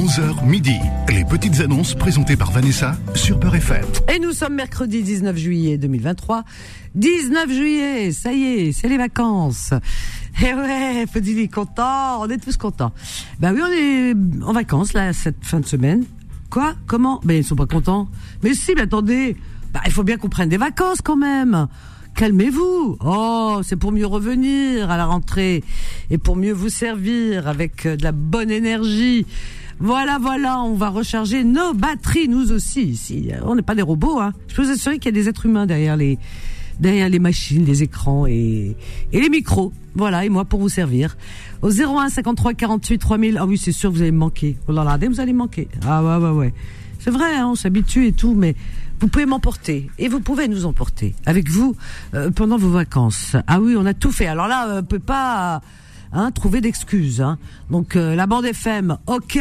11h midi. Les petites annonces présentées par Vanessa sur Peur FM. Et nous sommes mercredi 19 juillet 2023. 19 juillet, ça y est, c'est les vacances. Eh ouais, petit content, on est tous contents. Ben oui, on est en vacances là cette fin de semaine. Quoi? Comment? Ben ils sont pas contents. Mais si, mais attendez, bah, il faut bien qu'on prenne des vacances quand même. Calmez-vous. Oh, c'est pour mieux revenir à la rentrée et pour mieux vous servir avec euh, de la bonne énergie. Voilà, voilà, on va recharger nos batteries, nous aussi. Ici, on n'est pas des robots. Hein. Je peux vous assurer qu'il y a des êtres humains derrière les derrière les machines, les écrans et, et les micros. Voilà, et moi pour vous servir. Au 01 53 48 3000. Ah oui, c'est sûr, vous allez me manquer. Oh là là, vous allez me manquer. Ah ouais, ouais, ouais. C'est vrai, hein, on s'habitue et tout, mais vous pouvez m'emporter et vous pouvez nous emporter avec vous euh, pendant vos vacances. Ah oui, on a tout fait. Alors là, on peut pas hein, trouver d'excuses. Hein. Donc euh, la bande FM, ok,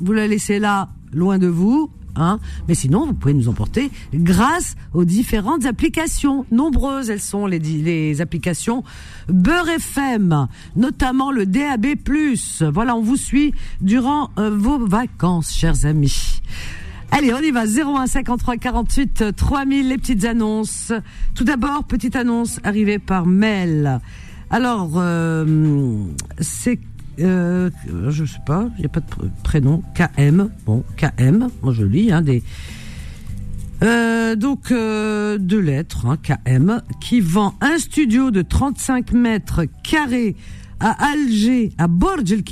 vous la laissez là, loin de vous. Hein, mais sinon, vous pouvez nous emporter grâce aux différentes applications. Nombreuses, elles sont les, applications Beurre FM, notamment le DAB+. Voilà, on vous suit durant euh, vos vacances, chers amis. Allez, on y va. 01 53 48 3000, les petites annonces. Tout d'abord, petite annonce arrivée par mail. Alors, euh, c'est euh, je sais pas, il n'y a pas de prénom, KM, bon, KM, moi je lis, hein, des... Euh, donc, euh, deux lettres, hein, KM, qui vend un studio de 35 mètres carrés à Alger, à Borj el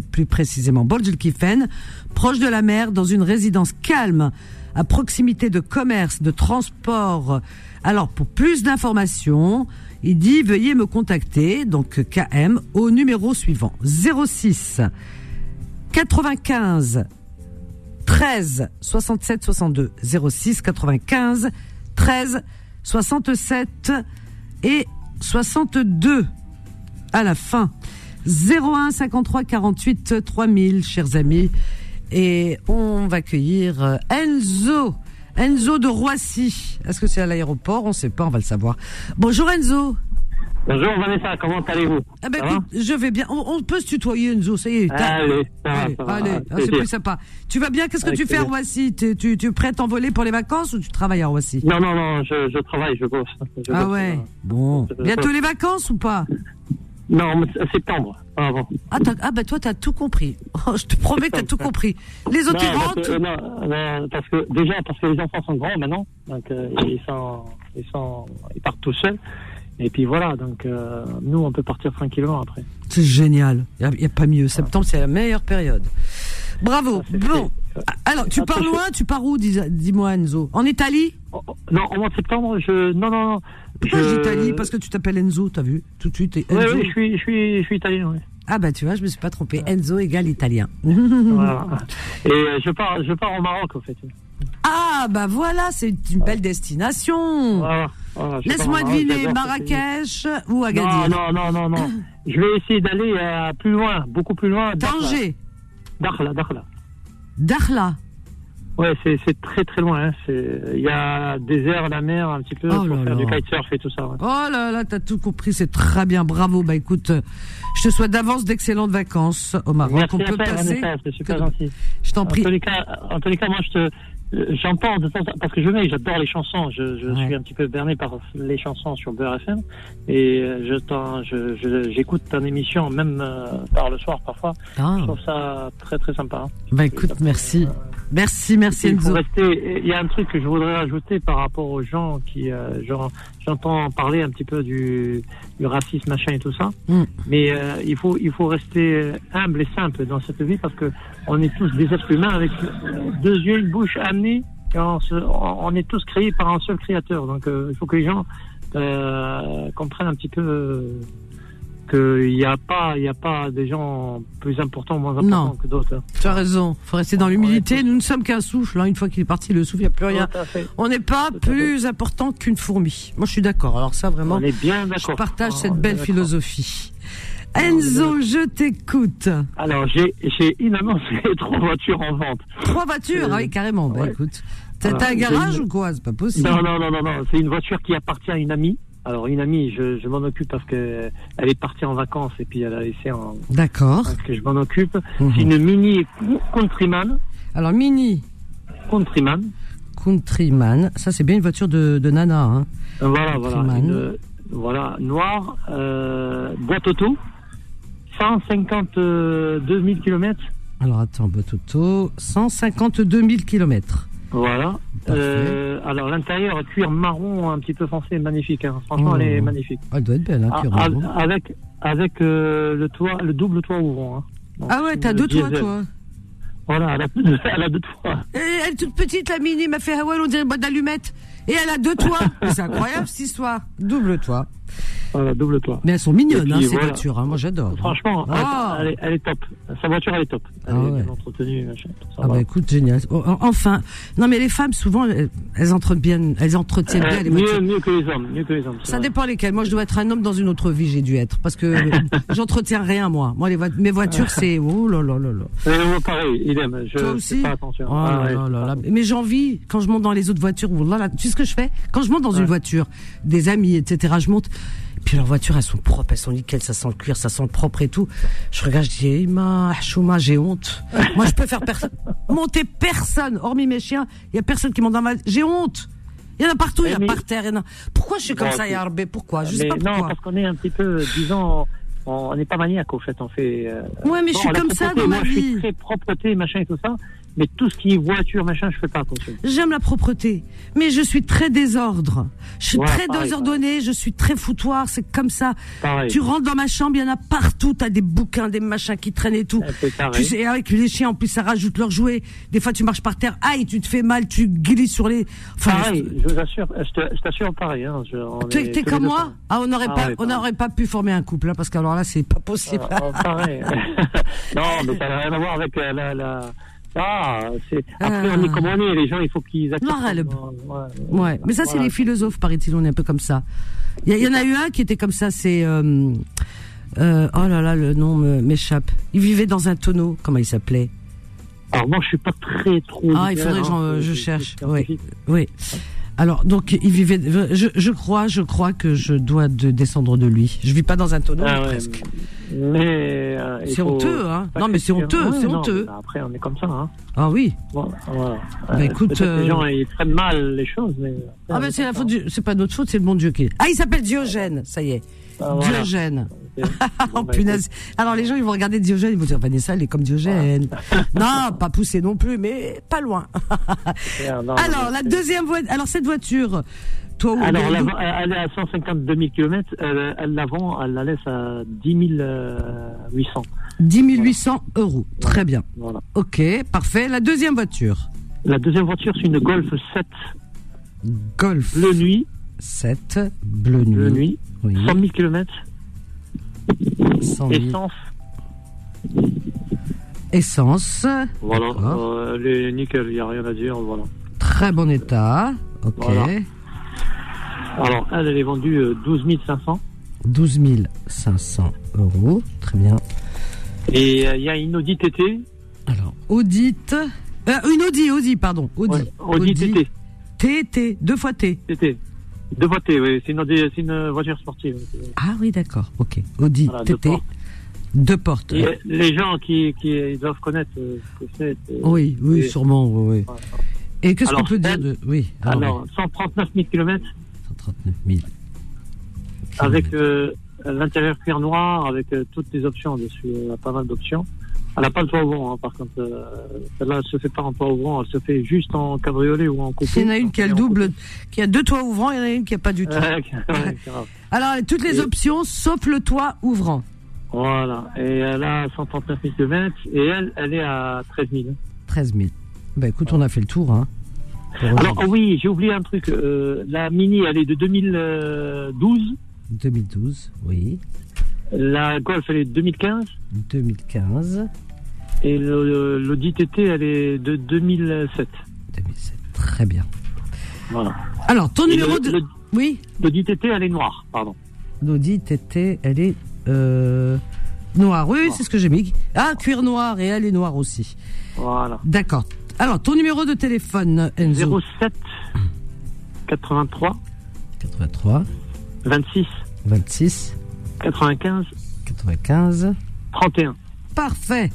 plus précisément Borj el proche de la mer, dans une résidence calme, à proximité de commerce, de transport. Alors, pour plus d'informations, il dit veuillez me contacter, donc KM, au numéro suivant 06 95 13 67 62 06 95 13 67 et 62 à la fin. 01 53 48 3000, chers amis. Et on va accueillir Enzo. Enzo de Roissy. Est-ce que c'est à l'aéroport? On ne sait pas, on va le savoir. Bonjour Enzo. Bonjour Vanessa, comment allez-vous? Ah ben, écoute, Je vais bien. On, peut se tutoyer Enzo, ça y est. Allez, allez, allez ah, c'est plus sympa. Tu vas bien? Qu'est-ce que tu fais à Roissy? Tu, tu, tu es prêt à t'envoler pour les vacances ou tu travailles à Roissy? Non, non, non, je, je travaille, je bosse. ah ouais, bon. Bientôt les vacances ou pas? Non, septembre, avant. Ah, ah bah toi, t'as tout compris. Oh, je te promets que t'as tout compris. Les autres, ils rentrent non, parce que déjà, parce que les enfants sont grands maintenant, donc euh, ils sont, ils sont, ils partent tout seuls. Et puis voilà, donc euh, nous, on peut partir tranquillement après. C'est génial. Il n'y a, pas mieux. Septembre, c'est la meilleure période. Bravo. bon. Alors, tu pars loin Tu pars où Dis-moi, Enzo? En Italie? Oh, oh, Non, en mois de septembre, je. Non, non, non. Pourquoi je... Parce que tu t'appelles Enzo, t'as vu? Tout de suite. Oui, oui, je suis, je suis, je suis italien, oui. Ah bah tu vois, je me suis pas trompé. Enzo égale italien. voilà. Et euh, je pars, je pars au Maroc, en fait. Ah bah voilà, c'est une belle destination. Voilà. Laisse-moi deviner, Marrakech ou Agadir. Non, non, non, non, non. je vais essayer d'aller euh, plus loin, beaucoup plus loin. Tanger. Dakhla, Dakhla. Dakhla. Ouais, c'est très très loin. Hein. Il y a des airs, la mer, un petit peu, oh pour faire du kitesurf et tout ça. Ouais. Oh là là, t'as tout compris, c'est très bien, bravo. Bah écoute, je te souhaite d'avance d'excellentes vacances au Maroc. Merci On peut passer. C'est super gentil. Je t'en prie. En tous les cas, en tous les cas moi je te, J'entends de temps parce que je mets, j'adore les chansons. Je, je suis un petit peu berné par les chansons sur Beurre FM et euh, je j'écoute ton émission même euh, par le soir parfois. Ah. Je trouve ça très très sympa. Bah écoute, merci. Merci, merci Enzo. il y a un truc que je voudrais ajouter par rapport aux gens qui, euh, j'entends parler un petit peu du, du, racisme, machin et tout ça. Mm. Mais euh, il faut, il faut rester humble et simple dans cette vie parce que on est tous des êtres humains avec deux yeux, une bouche. Et on, on, est tous créés par un seul créateur. Donc euh, il faut que les gens euh, comprennent un petit peu qu'il n'y a pas, il a pas des gens plus importants ou moins importants que d'autres. Hein. Tu as raison. Il faut rester dans l'humilité. Nous ne sommes qu'un souffle. Hein. Une fois qu'il est parti, le souffle, il n'y a plus rien. On n'est pas plus important qu'une fourmi. Moi, je suis d'accord. Alors ça, vraiment, On est bien je partage cette belle philosophie. Enzo, je t'écoute. Alors, j'ai, j'ai une annonce, trois voitures en vente. Trois voitures, ah oui, carrément. Bah, écoute, t'as un garage ou quoi? C'est pas possible. Non, non, non, non, non. C'est une voiture qui appartient à une amie Alors une amie, je, je m'en occupe parce que elle est partie en vacances et puis elle a laissé en. D'accord. Parce que je m'en occupe. Mhm. C'est une Mini Countryman. Alors Mini Countryman. Countryman, ça c'est bien une voiture de, de nana. Hein. Voilà, voilà. Une, voilà, noire, euh, boîte auto, 152 000 km. Alors attends, boîte auto, 152 000 kilomètres. Voilà. Euh, alors l'intérieur, cuir marron un petit peu foncé, magnifique. hein. Franchement, Oh. elle est magnifique. Elle doit être belle, hein, Ah, cuir ah, marron. avec avec euh, le toit, le double toit ouvrant. hein. Donc, Ah ouais, t'as deux toits, toi. Voilà, elle a, elle a deux toits. Et elle est toute petite, la Mini, m'a fait ah ouais, on dirait une boîte d'allumettes. Et elle a deux toits. C'est incroyable cette histoire. Double toit. Voilà, double toit. Mais elles sont mignonnes, hein, ces voilà. voitures. hein. Moi, j'adore. Franchement, Ah. elle, elle est, elle est top. Sa voiture, elle est top. Elle Ah est ouais. bien entretenue, machin, tout ça. Ah bah écoute, génial. Oh, en- Enfin, non mais les femmes souvent elles, entretiennent, elles entretiennent bien Euh, les voitures. mieux, mieux que les hommes, mieux que les hommes. Ça vrai. dépend lesquelles. Moi, je dois être un homme dans une autre vie. J'ai dû être parce que j'entretiens rien moi. Moi, les voi- mes voitures, c'est oh là là là là. Euh, moi, pareil, idem. Je Toi aussi pas attention. Oh Ah, là ouais, là. Mais j'ai envie quand je monte dans les autres voitures. oh là là, tu sais ce que je fais? Quand je monte dans une voiture, des amis, etc. Je monte. Puis leurs voitures, elles sont propres, elles sont nickel, ça sent le cuir, ça sent le propre et tout. Je regarde, je dis, eh, ma, chouma, j'ai honte. Moi, je peux faire personne, monter personne, hormis mes chiens. Il y a personne qui monte dans ma, j'ai honte. Il y en a partout, il y a Mais- par terre. il y en a- Pourquoi je suis comme ça, Yarbé? Pourquoi? Je sais pas non, pourquoi. parce qu'on est un petit peu, disons, on n'est pas maniaque au fait. On fait. euh, Ouais, mais je suis comme ça dans ma moi, Je vie. suis très propreté, machin et tout ça. Mais tout ce qui est voiture, machin, je fais pas attention. J'aime la propreté, mais je suis très désordre. Je suis très pareil, désordonnée, je suis très foutoir, c'est comme ça. Pareil. Tu rentres dans ma chambre, il y en a partout, t'as des bouquins, des machins qui traînent et tout. Pareil. Tu sais, avec les chiens, en plus, ça rajoute leurs jouets. Des fois, tu marches par terre, aïe, tu te fais mal, tu glisses sur les. Enfin, Pareil, je vous assure, je je t'assure pareil. Hein, t'es comme moi. Ah, on n'aurait Ah pas, ouais, on pareil. n'aurait pas pu former un couple, hein, parce qu'alors là, c'est pas possible. Ah, ah, pareil. non, mais ça n'a rien à voir avec euh, la. la... Ah, c'est. Après, Ah. on est comme on est. Les gens, il faut qu'ils acceptent. Ouais, Ouais, mais ça, c'est Voilà. les philosophes, paraît-il, on est un peu comme ça. Il y, en a eu un qui était comme ça, c'est. euh, euh, oh là là, le nom m'échappe. Il vivait dans un tonneau, comment il s'appelait? Alors, moi, je suis pas très trop. Ah, il faudrait que hein, je cherche, oui. Oui. Alors, donc, il vivait. Je, je crois, je crois que je dois de descendre de lui. Je vis pas dans un tonneau, Ah mais ouais, presque. Mais. euh, C'est honteux, hein Non, mais c'est honteux, c'est honteux. Après, on est comme ça, hein. Ah oui. Bon, voilà. Bah, écoute, peut-être euh, Les gens, ils prennent mal les choses, mais. Ah ben c'est la faute du... c'est pas notre faute, c'est le bon Dieu qui. est- Ah, il s'appelle Diogène, ça y est. Ah, voilà. Diogène. Oh Bon, bah, punaise. Alors les gens ils vont regarder Diogène, ils vont dire Vanessa elle est comme Diogène. non, pas poussé non plus, mais pas loin. non, Alors la deuxième voiture, alors cette voiture, toi où Alors, elle est à 152 000 km. Elle, elle la vend, elle la laisse à 10 800. 10 800 euros. Très bien. Voilà. Ok, parfait. La deuxième voiture, La deuxième voiture, c'est une Golf 7 Golf bleu nuit. 7 bleu nuit. Bleu nuit. Oui. 100 000 km. 100 000. Essence. Essence. Voilà. Euh, elle est nickel, il n'y a rien à dire. Voilà. Très bon état. Ok. Voilà. Alors, elle, elle est vendue euh, 12 500. 12 500 euros. Très bien. Et euh, il y a une Audi TT. Alors, audite. Euh, une Audi, Audi, pardon. Audi. Ouais, Audi TT. T, T, deux fois T. TT. Deux voies T, oui. C'est une, voiture sportive. Ah oui, d'accord. Ok. Audi, Voilà, deux TT. portes. Deux portes. Et les gens qui, doivent connaître euh, ce que c'est. c'est- Oui, oui, et- sûrement. Oui. Voilà. Et qu'est-ce qu'on peut dire de. Oui, alors, Alors, 139 000 km 139 000. avec euh, l'intérieur cuir noir, avec euh, toutes les options dessus. A pas mal d'options. Elle n'a pas le toit ouvrant, hein, par contre. euh, Celle-là, elle se fait pas en toit ouvrant, elle se fait juste en cabriolet ou en coupé. Il y en a une qui a le double, qui a deux toits ouvrants, il y en a une qui a pas du tout. Ouais. Alors, toutes les Et- options, sauf le toit ouvrant. Voilà. Et elle a 139 000 km et elle, elle est à 13 000. 13 000. Bah écoute, on a fait le tour, hein. Alors, oh oui, j'ai oublié un truc. euh, la Mini, elle est de 2012. 2012, oui. La Golf, elle est de 2015. 2015, Et l'Audi TT, elle est de 2007. 2007. Très bien. Voilà. Alors, ton Et numéro le- de. le- Oui, L'Audi TT, elle est noire, pardon. l'Audi TT, elle est euh, noire. Oui, c'est ce que j'ai mis. Ah, cuir noir, et elle est noire aussi. Voilà. D'accord. Alors, ton numéro de téléphone, Enzo 07 83 83 26 26 95 95 31. Parfait.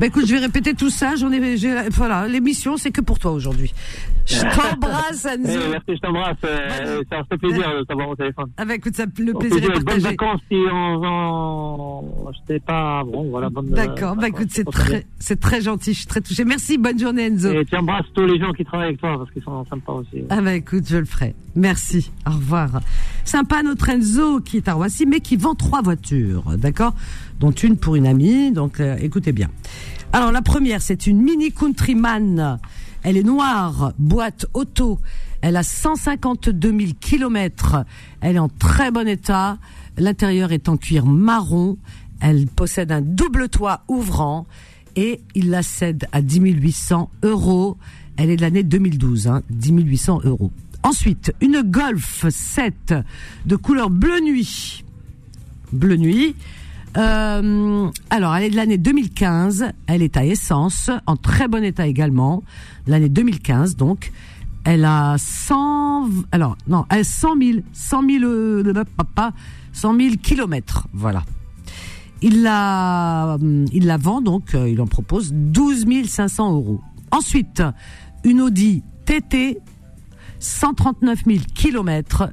Bah écoute, je vais répéter tout ça. J'en ai, voilà, l'émission c'est que pour toi aujourd'hui. Je t'embrasse, Eh, Enzo. merci, je t'embrasse. euh, ça fait plaisir de t'avoir au téléphone. Ah bah écoute, ça, le plaisir est dire bonnes partagé. vacances si on, on... j'étais pas bon, voilà. Bonne, D'accord. euh, Bah écoute, c'est très, c'est très gentil. Je suis très touchée. Merci. Bonne journée, Enzo. Et tu embrasses tous les gens qui travaillent avec toi parce qu'ils sont sympas aussi. Ah bah écoute, je le ferai. Merci. Au revoir. Sympa notre Enzo qui est à Roissy, mais qui vend trois voitures, d'accord? Dont une pour une amie. Donc euh, écoutez bien. Alors la première, c'est une Mini Countryman. Elle est noire, boîte auto. Elle a 152 000 kilomètres. Elle est en très bon état. L'intérieur est en cuir marron. Elle possède un double toit ouvrant et il la cède à 10 800 euros. Elle est de l'année 2012, hein, 10 800 euros. Ensuite, une Golf 7 de couleur bleu nuit. Bleu nuit. Euh, alors, elle est de l'année 2015. Elle est à essence, en très bon état également. L'année 2015, donc. Elle a 100, alors, non, elle a 100 000, 100 000, euh, papa, 100 000 kilomètres. Voilà. Il la, hum, il la vend donc, euh, il en propose 12 500 euros. Ensuite, une Audi TT, 139 000 kilomètres.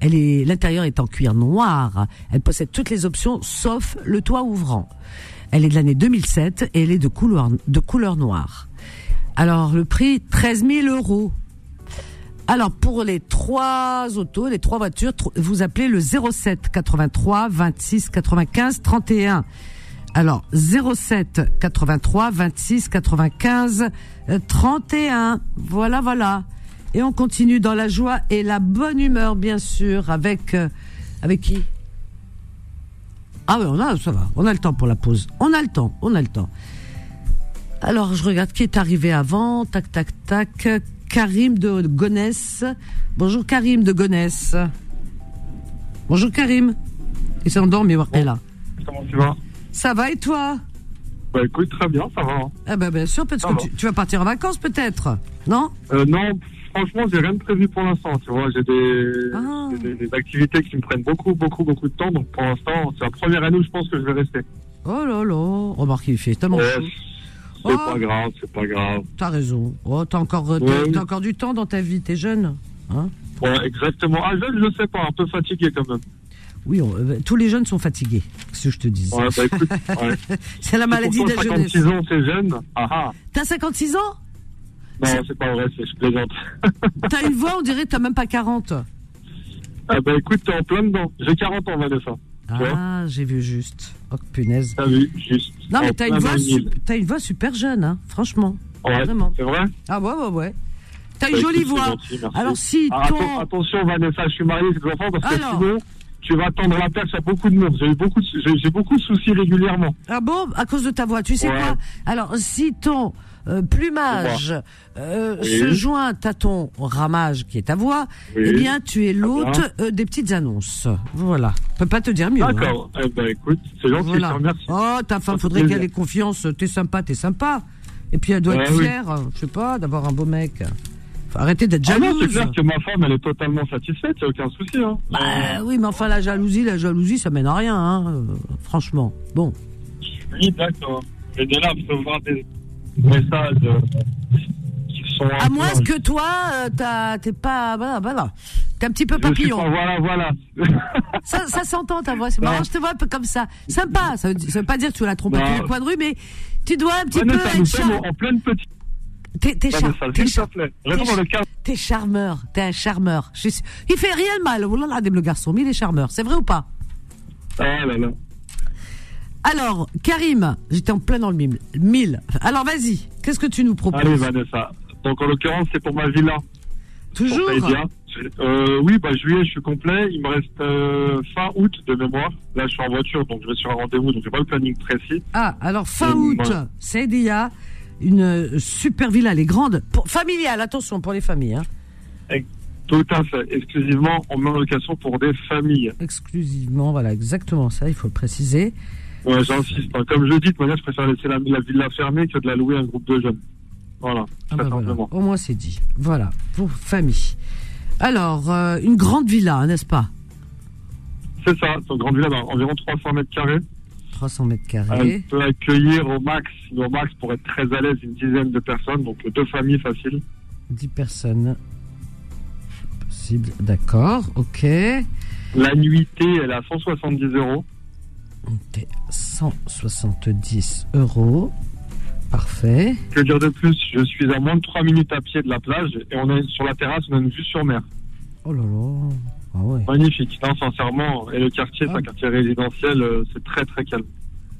Elle est, l'intérieur est en cuir noir. Elle possède toutes les options sauf le toit ouvrant. Elle est de l'année 2007 et elle est de couleur, de couleur noire. Alors le prix 13 000 euros. Alors pour les trois autos, les trois voitures, vous appelez le 07 83 26 95 31. Alors 07 83 26 95 euh, 31. Voilà, voilà. Et on continue dans la joie et la bonne humeur, bien sûr, avec euh, avec qui? Ah oui, on a, ça va. On a le temps pour la pause. On a le temps. On a le temps. Alors, je regarde qui est arrivé avant. Tac, tac, tac. Karim de Gonesse. Bonjour Karim de Gonesse. Bonjour Karim. Il s'est endormi, est là. Comment tu vas? Ça va et toi? Bah écoute, très bien, ça va. hein. Ah ben bien sûr, parce Ça que tu, tu vas partir en vacances peut-être, non? Euh, non, franchement, j'ai rien de prévu pour l'instant, tu vois. J'ai des, Ah. des, des activités qui me prennent beaucoup, beaucoup, beaucoup de temps. Donc pour l'instant, c'est la première année où je pense que je vais rester. Oh là là, remarque il fait tellement chaud. c'est Oh. pas grave, c'est pas grave. T'as raison. Oh, t'as encore, euh, Ouais, oui. encore du temps dans ta vie, t'es jeune. Hein Ouais, exactement. Ah, jeune, je sais pas, un peu fatigué quand même. oui, on- euh, tous les jeunes sont fatigués, ce que je te dis. Ouais, bah ouais. C'est la maladie de la jeunesse. 56 ans, c'est jeune. Ah ah. T'as 56 ans? Non, C'est- pas vrai, c'est, je plaisante. T'as une voix, on dirait que t'as même pas 40. Ah bah écoute, t'es en plein dedans. J'ai 40 ans, Vanessa. Ah, j'ai vu juste. Oh, punaise. T'as vu, juste. Non, mais t'as une, voix su- t'as une voix super jeune, hein, franchement. Ouais, Vraiment. c'est vrai Ah ouais, ouais, ouais. T'as une Bah, jolie écoute, c'est voix. gentil, merci. Alors si Ah, ton... atten- attention Vanessa, je suis marié, c'est enfants parce que Alors sinon tu vas tendre la perche à beaucoup de monde. J'ai eu beaucoup, de- j'ai, j'ai beaucoup de soucis régulièrement. Ah bon? À cause de ta voix. Tu sais Ouais. quoi? Alors, si ton euh, plumage euh, Oui. se joint à ton ramage, qui est ta voix, Oui. eh bien, tu es l'hôte bien. euh, des petites annonces. Voilà. Je peux pas te dire mieux. hein. D'accord. Eh ben écoute, c'est gentil, Voilà. Oh, ta femme, faudrait qu'elle ait confiance. T'es sympa, t'es sympa. Et puis, elle doit Ouais, être oui. fière, euh, je sais pas, d'avoir un beau mec. Faut arrêter d'être Ah non, jalouse. c'est clair que ma femme, elle est totalement satisfaite, y a aucun souci. Hein. Bah oui, mais enfin, la jalousie, la jalousie, ça mène à rien, hein, franchement. Bon. Oui, d'accord. Mais de là, recevoir des messages euh, qui sont. un À moins que toi, euh, t'es pas, voilà, voilà. T'es un petit peu papillon. pas- Voilà, voilà. Ça, ça s'entend ta voix, c'est marrant, Ouais. je te vois un peu comme ça. Sympa, ça veut, ça veut pas dire que tu vas la tromper tous les coins de rue, mais tu dois un petit peu être sommes char... en pleine petite. T'es, char... Char- charmeur, t'es un charmeur. Je suis... Il fait rien de mal, oh le garçon, mais il est charmeur, c'est vrai ou pas? Ah là là. Alors, Karim, j'étais en plein dans le mille. mille. Alors vas-y, qu'est-ce que tu nous proposes Allez, Vanessa. Donc, en l'occurrence, c'est pour ma villa. Toujours. Euh, oui, bah, juillet, je suis complet. Il me reste euh, fin août de mémoire. Là, je suis en voiture, donc je vais sur un rendez-vous, donc j'ai pas le planning précis. Ah, alors fin août, voilà. c'est Dia, une euh, super villa, elle est grande, pour, familiale, attention pour les familles, hein. Tout à fait. Exclusivement, on met en location pour des familles. exclusivement, voilà, exactement ça, il faut le préciser. Ouais, j'insiste. hein. Comme je dis, de manière, je préfère laisser la, la villa fermée que de la louer à un groupe de jeunes. Voilà, Ah bah voilà, au moins c'est dit. Voilà, pour famille. Alors, euh, une grande villa, n'est-ce pas? C'est ça, une grande villa d'environ 300 mètres carrés. 300 mètres carrés. Elle peut accueillir au max, au max pour être très à l'aise, une dizaine de personnes, donc deux familles faciles. 10 personnes. Possible, d'accord, ok. La nuitée, elle est à 170 euros. 170 euros. Parfait. Que dire de plus? Je suis à moins de 3 minutes à pied de la plage et on est sur la terrasse, on a une vue sur mer. Oh là là. Ah ouais. Magnifique, non, sincèrement. Et le quartier, c'est un ah. quartier résidentiel, euh, c'est très très calme.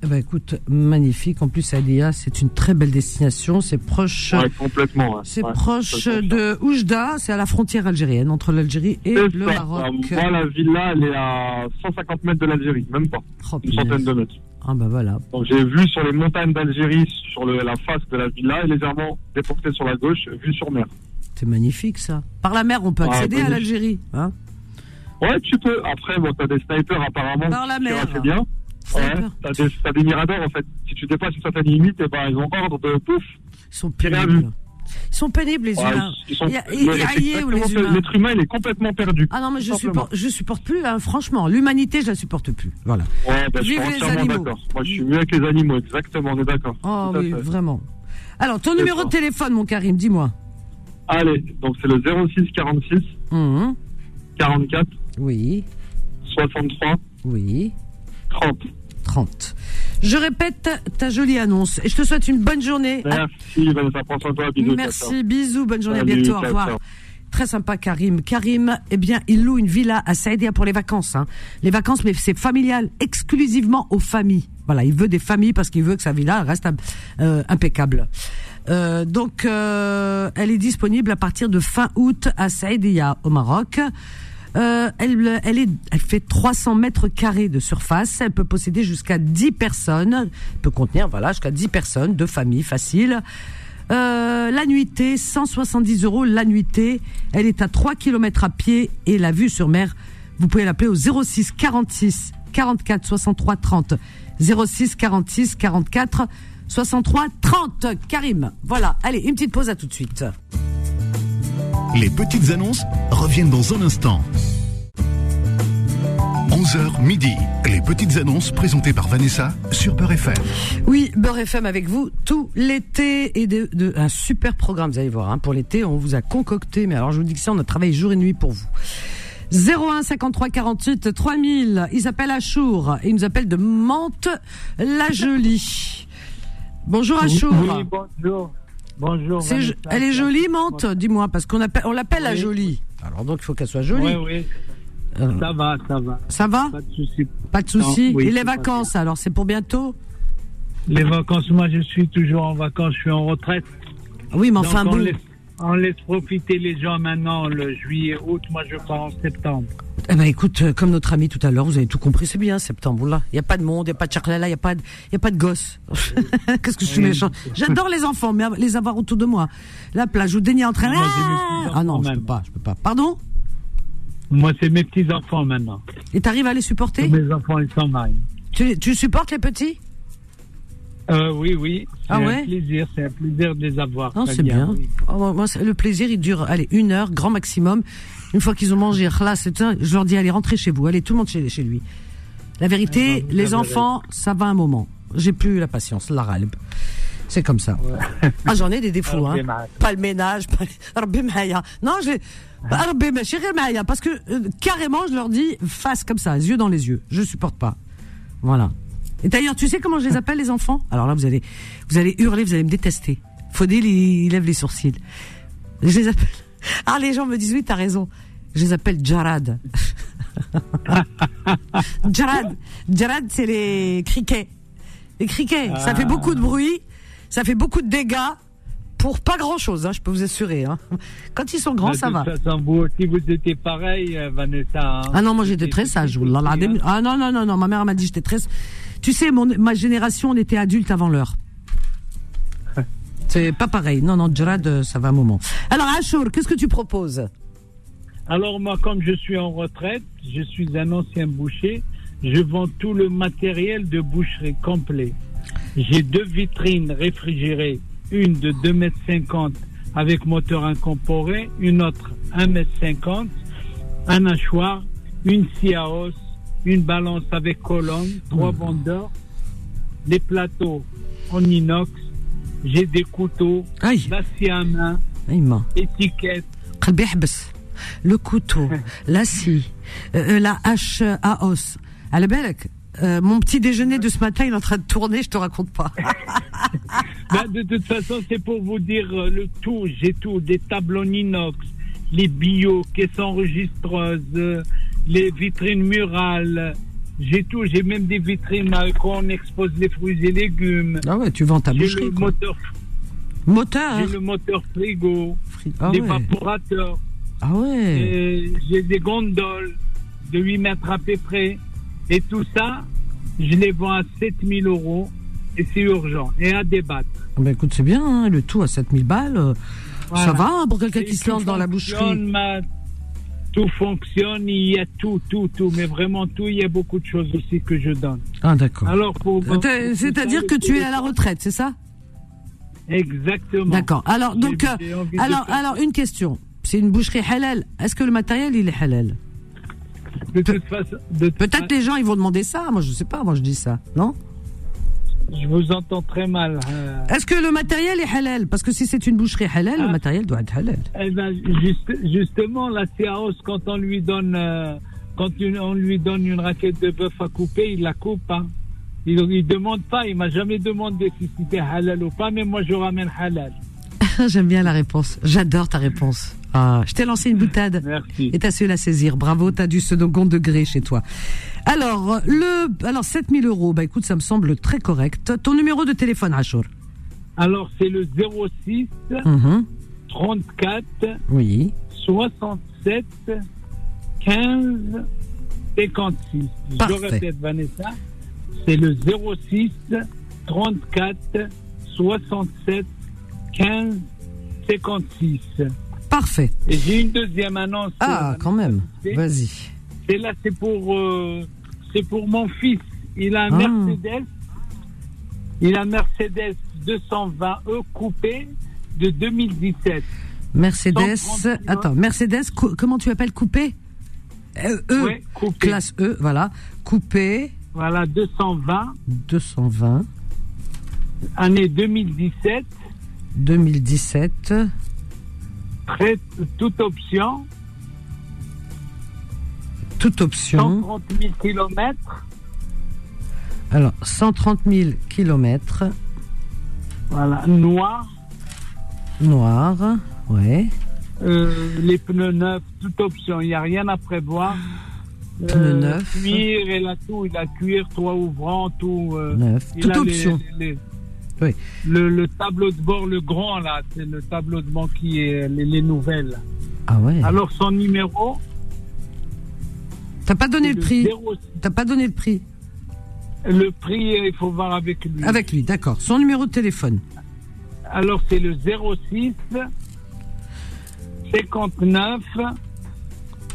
Eh ben écoute, magnifique. En plus, Alia, c'est une très belle destination. C'est proche. Ouais, complètement. C'est proche de Oujda. C'est à la frontière algérienne entre l'Algérie et le Maroc. Moi, la villa, elle est à 150 mètres de l'Algérie, même pas. Oh, une centaine de mètres. Ah bah voilà. Donc j'ai vu sur les montagnes d'Algérie, sur la face de la villa, et légèrement déporté sur la gauche, vue sur mer. C'est magnifique ça. Par la mer, on peut ah, accéder à l'Algérie, hein? Ouais, tu peux. Après, bon, t'as des snipers apparemment. Par la mer. C'est bien. Ouais, t'as des, des miradors en fait. Si tu dépasses une certaine limite, eh ben, ils ont ordre de pouf. Ils sont pénibles. Ils sont pénibles les humains. Ils sont, il y a, les humains. L'être humain il est complètement perdu. Ah non mais je supporte, je supporte plus. Hein, franchement, l'humanité je la supporte plus. Voilà. Ouais, ben, je suis entièrement d'accord. Moi je suis mieux avec les animaux, exactement. On est d'accord. Oh oui, vraiment. Alors ton numéro de téléphone, mon Karim, dis-moi. Allez, donc c'est le 06 46 44 oui 63 oui 30. 30. Je répète ta jolie annonce et je te souhaite une bonne journée. Merci, Vanessa, prends soin de toi. Bisous, Merci, bisous, bonne journée, à bientôt, au revoir. Très sympa, Karim. Karim, eh bien, il loue une villa à Saïdia pour les vacances. Hein. Les vacances, mais c'est familial, exclusivement aux familles. Voilà, il veut des familles parce qu'il veut que sa villa reste euh, impeccable. Euh, donc, euh, elle est disponible à partir de fin août à Saïdia, au Maroc. Euh, elle, elle, fait 300 mètres carrés de surface. Elle peut posséder jusqu'à 10 personnes. Elle peut contenir, voilà, jusqu'à 10 personnes, deux familles faciles. Euh, la nuitée, 170 euros la nuitée. Elle est à 3 km à pied et la vue sur mer, vous pouvez l'appeler au 06 46 44 63 30. 06 46 44 63 30. Karim, voilà. Allez, une petite pause à tout de suite. Les petites annonces reviennent dans un instant. 11h midi, les petites annonces présentées par Vanessa sur Beurre FM. Oui, Beurre FM avec vous tout l'été et de, un super programme, vous allez voir. Hein, pour l'été, on vous a concocté, mais alors je vous dis que ça, on a travaillé jour et nuit pour vous. 01 53 48 3000. Il s'appelle Achour et il nous appelle de Mantes la Jolie. Bonjour Achour. Oui, bonjour. Bonjour. elle est jolie, Mante Dis-moi, parce qu'on on l'appelle la jolie. Alors donc il faut qu'elle soit jolie. Oui, oui. Euh, ça va, ça va. Ça va Pas de souci. Pas de souci. Et les vacances, alors c'est pour bientôt Les vacances, moi je suis toujours en vacances, je suis en retraite. Oui, mais enfin bon. on laisse profiter les gens maintenant, le juillet, août, moi je pars en septembre. Eh ben écoute, euh, comme notre ami tout à l'heure, vous avez tout compris, c'est bien septembre là. Il y a pas de monde, il y a pas de charlala, il y a pas de, il y a pas de gosses. Qu'est-ce que je suis méchant? J'adore les enfants, mais les avoir autour de moi. La plage, je vous en train. Ah, ah non, je peux pas, je peux pas. Pardon? Moi, c'est mes petits enfants maintenant. Et t'arrives à les supporter Mes enfants, ils s'en marient. Tu, tu supportes les petits euh, oui, oui. C'est ah un plaisir, c'est un plaisir de les avoir. Non, c'est bien. Oh, moi, le plaisir, il dure, allez, une heure, grand maximum. Une fois qu'ils ont mangé, là, je leur dis, allez, rentrez chez vous, allez, tout le monde chez, chez lui. La vérité, ah, les enfants, ça va un moment. J'ai plus la patience, la ralbe. C'est comme ça. Ah, j'en ai des défauts, hein. Pas le ménage, pas Non, je parce que euh, carrément, je leur dis face comme ça, yeux dans les yeux. Je supporte pas. Voilà. Et d'ailleurs, tu sais comment je les appelle les enfants? Alors là, vous allez, vous allez hurler, vous allez me détester. Faudil, il, lève les sourcils. Je les appelle. Ah, les gens me disent oui, t'as raison. Je les appelle Jarad. Jarad. Jarad, c'est les criquets. Les criquets, ça fait beaucoup de bruit, ça fait beaucoup de dégâts pour pas grand chose, hein, je peux vous assurer. Hein. Quand ils sont grands, ça va. vous aussi, vous étiez pareil, euh, Vanessa. Hein. ah non, moi j'étais très sage. Ah non, non, non, non, ma mère m'a dit j'étais très. Tu sais, mon, ma génération, on était adulte avant l'heure. C'est pas pareil. Non, non, Jarad, ça va un moment. Alors, Achour, qu'est-ce que tu proposes? Alors, moi, comme je suis en retraite, je suis un ancien boucher, je vends tout le matériel de boucherie complet. J'ai deux vitrines réfrigérées, une de 2,50 m avec moteur incorporé, une autre 1,50 m, un hachoir, une scie à os, une balance avec colonne, trois hmm. vendeurs, des plateaux en inox, j'ai des couteaux, la scie à main, Aïe. Le couteau, la scie, euh, euh, la hache à os. À la euh, mon petit déjeuner de ce matin, il est en train de tourner, je te raconte pas. Ben, de toute façon, c'est pour vous dire euh, le tout. J'ai tout, des tables en inox, les bio, caisses enregistreuses, euh, les vitrines murales. J'ai tout. J'ai même des vitrines quand on expose les fruits et légumes. Ah ouais, tu vends ta J'ai boucherie, le quoi. moteur, Moteur. j'ai le moteur frigo, Ah ouais. l'évaporateur. Ah ouais. J'ai des gondoles de 8 mètres à peu près. Et tout ça, je les vends à 7000 euros. Et c'est urgent. Et à débattre. Ah Ben écoute, c'est bien, hein, le tout à 7000 balles. euh, Voilà. Ça va hein, pour quelqu'un qui se lance dans la boucherie. ma- Tout fonctionne, il y a tout, tout, tout, mais vraiment tout, il y a beaucoup de choses aussi que je donne. Ah d'accord. Alors, pour. T'es- C'est-à-dire que tu es à la retraite, c'est ça? Exactement. D'accord. Alors donc, euh, alors, alors une question. C'est une boucherie halal. Est-ce que le matériel il est halal? De toute façon, de toute Peut-être les gens ils vont demander ça. Moi je sais pas. Moi je dis ça. Non? Je vous entends très mal. euh. Est-ce que le matériel est halal? Parce que si c'est une boucherie halal, le Ah. matériel doit être halal. Eh ben, juste- justement, la CAOS, quand on lui donne, euh, quand une- on lui donne une raquette de bœuf à couper, il la coupe. Hein. Il, il demande pas, il m'a jamais demandé si c'était halal ou pas, mais moi je ramène halal. J'aime bien la réponse. J'adore ta réponse. Ah, je t'ai lancé une boutade. Merci. Et t'as su la saisir. Bravo, t'as du second degré chez toi. Alors, le, alors 7000 euros, bah écoute, ça me semble très correct. Ton numéro de téléphone, Achour Alors c'est le 06 Mhm. 34 Oui. 67 15 56. Je Parfait. répète, Vanessa, c'est le 06 34 67 15 56. Parfait. Et j'ai une deuxième annonce. Ah, quand même. Vas-y. C'est là, c'est pour, euh, c'est pour mon fils. Il a un Ah. Mercedes. Il a un Mercedes 220e coupé de 2017. Mercedes. 130 Attends, Mercedes, comment tu appelles coupé? Euh, E, Ouais, coupé. classe E, voilà. Coupé, Voilà, 220, 220, année 2017, 2017. très, toute option, Toute option. 130 000 kilomètres. Alors, 130 000 kilomètres. Voilà, noir, Noir. Ouais. euh, les pneus neufs, toute option. Il n'y a rien à prévoir. Euh, Pneus neufs. Cuir, il a tout. Il a cuir, toit ouvrant, tout. euh, Neuf. Toute option. les- les- Oui. le, le tableau de bord, le grand là, c'est le tableau de bord qui est les, les nouvelles. Ah ouais. Alors son numéro, T'as pas donné c'est le prix. 0 T'as pas donné le prix. le prix, il faut voir avec lui. Avec lui, d'accord. Son numéro de téléphone. Alors c'est le 06 59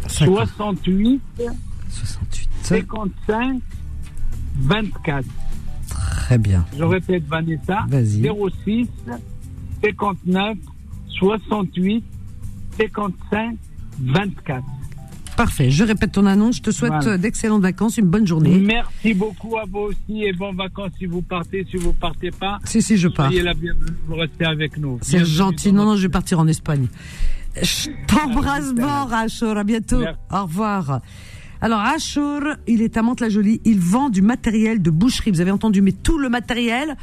68 68. 55 24. Très bien. Je répète Vanessa. Vas-y. 06 59 68 55 24. Parfait. Je répète ton annonce. Je te souhaite Voilà. euh, d'excellentes vacances, une bonne journée. Merci beaucoup à vous aussi et bonnes vacances si vous partez, si vous partez pas. Si, si, je pars. Soyez la bienvenue, vous restez avec nous. C'est gentil. Non, non, je vais partir en Espagne. Je t'embrasse fort, Achour. À bientôt. Merci. Au revoir. Alors, Achour, il est à Mantes-la-Jolie. Il vend du matériel de boucherie. Vous avez entendu, mais tout le matériel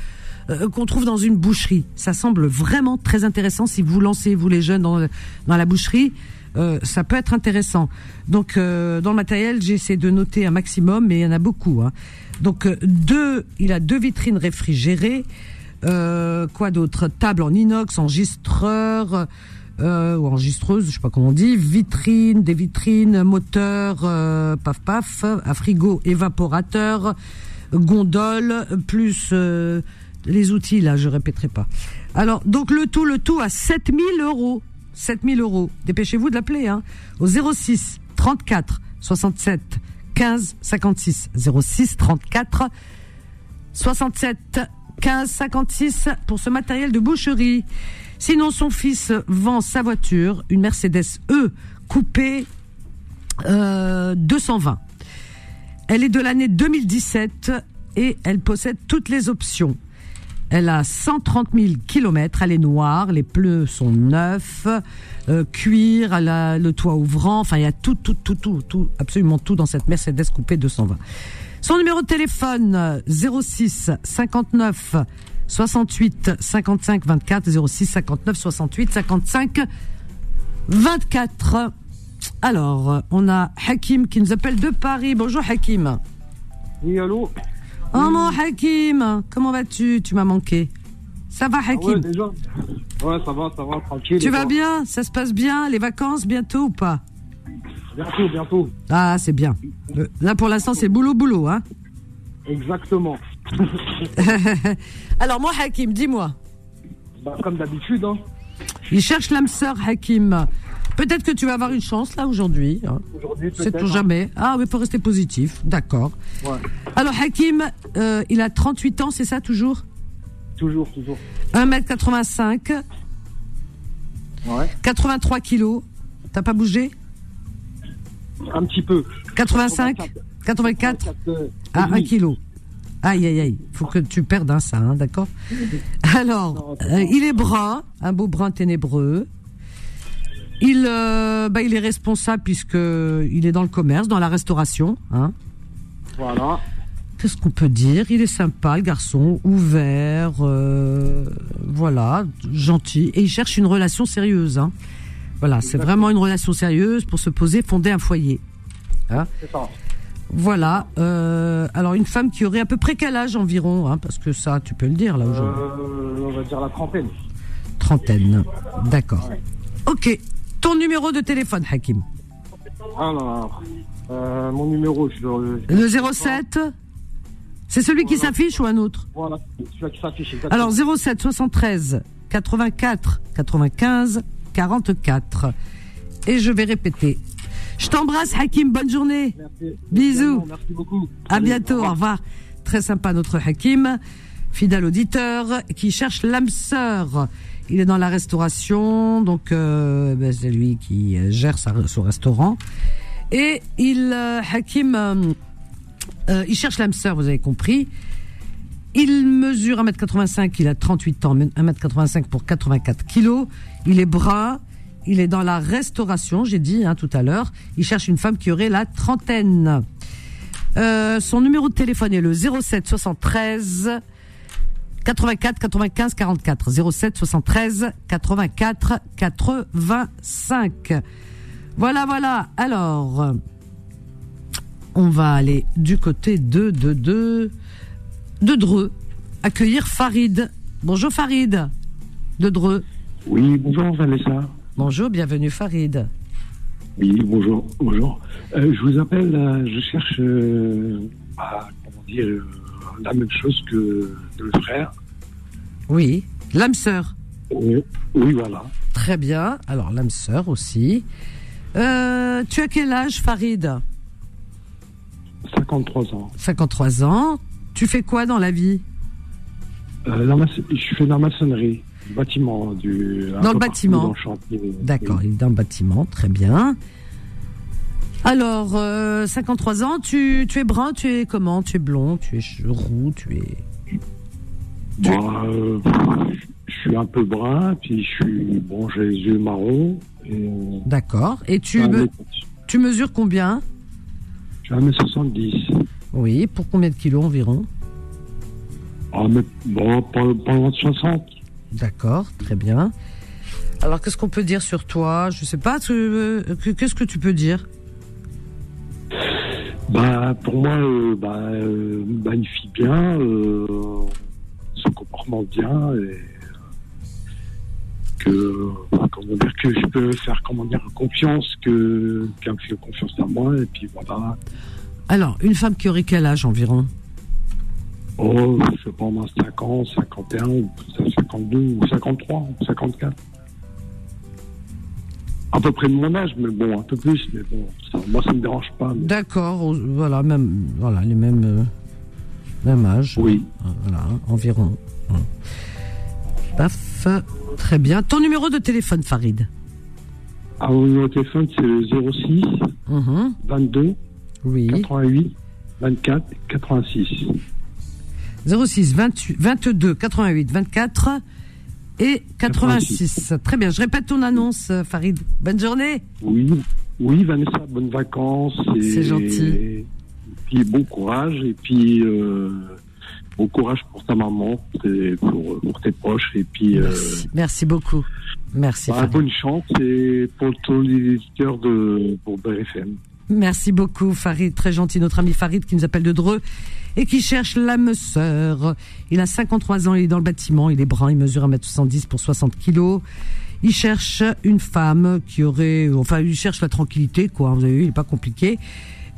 euh, qu'on trouve dans une boucherie. Ça semble vraiment très intéressant si vous lancez, vous les jeunes, dans, dans la boucherie. euh, ça peut être intéressant. Donc, euh, dans le matériel, j'essaie de noter un maximum, mais il y en a beaucoup. Hein. Donc, euh, deux, il a deux vitrines réfrigérées. Euh, quoi d'autre? Table en inox, enregistreur euh, ou enregistreuse, je sais pas comment on dit, vitrine, des vitrines, moteur, euh, paf paf, un frigo évaporateur, gondole, plus euh, les outils là, je répéterai pas. Alors donc le tout, le tout à 7000 euros. 7000 euros. Dépêchez-vous de l'appeler hein, au 06 34 67 15 56 06 34 67 15 56 pour ce matériel de boucherie. Sinon, son fils vend sa voiture, une Mercedes E coupée euh, 220. Elle est de l'année 2017 et elle possède toutes les options. Elle a 130 000 kilomètres, elle est noire, les pneus sont neufs, euh, cuir, le toit ouvrant, enfin il y a tout, tout, tout, tout, tout, absolument tout dans cette Mercedes coupée 220. Son numéro de téléphone 06 59 68 55 24 06 59 68 55 24. Alors, on a Hakim qui nous appelle de Paris. Bonjour Hakim. Oui, allô Oh mon Hakim, comment vas-tu? Tu m'as manqué. Ça va Hakim ouais, déjà. ouais, ça va, ça va, tranquille. Tu vas bien? Ça se passe bien? Les vacances bientôt ou pas? Bientôt, bientôt. Ah, c'est bien. Euh, Là pour l'instant, c'est boulot boulot, hein Exactement. Alors moi Hakim, dis-moi. Bah, comme d'habitude, hein. Il cherche l'âme sœur Hakim. Peut-être que tu vas avoir une chance là aujourd'hui. hein. Aujourd'hui, C'est peut-être. tout jamais. Ah oui, faut rester positif. D'accord. hein. Ouais, Alors Hakim, euh, il a 38 ans, c'est ça toujours? Toujours, toujours. 1m85, Ouais. 83 kilos. T'as pas bougé? Un petit peu. 85 84 euh, Ah, oui. 1 kilo. Aïe, aïe, aïe. Faut que tu perdes un ça, hein, d'accord Alors, euh, il est brun, un beau brun ténébreux. Il, euh, bah, il est responsable puisque il est dans le commerce, dans la restauration. Hein. Voilà. Qu'est-ce qu'on peut dire? Il est sympa, le garçon, ouvert, euh, voilà, gentil, et il cherche une relation sérieuse. Hein. Voilà, c'est vraiment une relation sérieuse pour se poser, fonder un foyer. C'est ça. Voilà. euh, alors une femme qui aurait à peu près quel âge environ, hein, parce que ça, tu peux le dire là aujourd'hui. Euh, on va dire la trentaine. Trentaine. D'accord. Ok. Ton numéro de téléphone, Hakim. Alors, euh, mon numéro, je le. je- Le 07. C'est celui qui s'affiche ou un autre Voilà, celui qui s'affiche. Alors 07 73 84 95 44. Et je vais répéter. Je t'embrasse, Hakim. Bonne journée. Merci. Bisous. Merci beaucoup. À bientôt, au revoir. Très sympa notre Hakim, fidèle auditeur, qui cherche l'âme sœur. Il est dans la restauration, donc euh, ben, c'est lui qui euh, gère sa- son restaurant. Et il, euh, Hakim, euh, euh, il cherche l'âme sœur, vous avez compris. Il mesure 1m85, il a 38 ans, 1m85 pour 84 kilos. Il est brun, il est dans la restauration, j'ai dit hein, tout à l'heure. Il cherche une femme qui aurait la trentaine. Euh, son numéro de téléphone est le 07 73 84 95 44 07 73 84 85. Voilà, voilà. Alors, on va aller du côté de de de de Dreux, accueillir Farid. Bonjour Farid de Dreux. Oui, bonjour Vanessa. Bonjour, bienvenue Farid. Oui, bonjour, bonjour. Euh, je vous appelle, euh, je cherche euh, à, comment dire, la même chose que le frère. Oui, l'âme sœur. Oui, oui, voilà. Très bien. Alors l'âme sœur aussi. Tu as quel âge Farid? 53 ans. 53 ans. Tu fais quoi dans la vie? La je fais de la maçonnerie, du bâtiment. Du, Dans le bâtiment. D'accord, il est dans le bâtiment, très bien. Alors, euh, 53 ans, tu, tu es brun, tu es comment? Tu es blond, tu es roux, tu es... Bah, euh, je suis un peu brun, puis je suis, bon, j'ai les yeux marrons. Et, D'accord. Et tu, me- tu mesures combien? Je suis 1m70. Oui, pour combien de kilos environ? Ah, mais, bon, pas, pas loin de 60. D'accord, très bien. Alors, qu'est-ce qu'on peut dire sur toi? Je sais pas, euh, que- qu'est-ce que tu peux dire? Bah, pour moi, euh, bah, euh, bah, une fille bien, euh, son comportement bien, et que, bah, comment dire, que je peux faire, comment dire, confiance, que qu'elle me fait confiance à moi, et puis voilà. Alors, une femme qui aurait quel âge environ? Oh, je sais pas, moi, 50, 51, ou 52, ou 53, ou 54. À peu près de mon âge, mais bon, un peu plus, mais bon, ça, moi, ça me dérange pas. mais- D'accord, voilà, même, voilà, les mêmes, euh, même âge. Oui. Euh, Voilà, environ. Hum. Paf, très bien. Ton numéro de téléphone, Farid? Ah, mon numéro de téléphone, c'est le 06 Mhm, 22 Oui, 88 24 86. 06 28, 22 88 24 et 86. Très bien. Je répète ton annonce, euh, Farid. Bonne journée. Oui, oui, Vanessa, bonnes vacances. C'est gentil. Et puis bon courage. Et puis euh, bon courage pour ta maman, et pour, pour tes proches. Et puis. euh, Merci, Merci beaucoup. Merci. bah, bonne chance et pour tous les éditeurs de pour BFM. Merci beaucoup, Farid. Très gentil, notre ami Farid qui nous appelle de Dreux et qui cherche l'âme sœur. Il a 53 ans, il est dans le bâtiment, il est brun, il mesure 1m70 pour 60 kilos. Il cherche une femme qui aurait, enfin, il cherche la tranquillité, quoi. Vous avez vu, il est pas compliqué.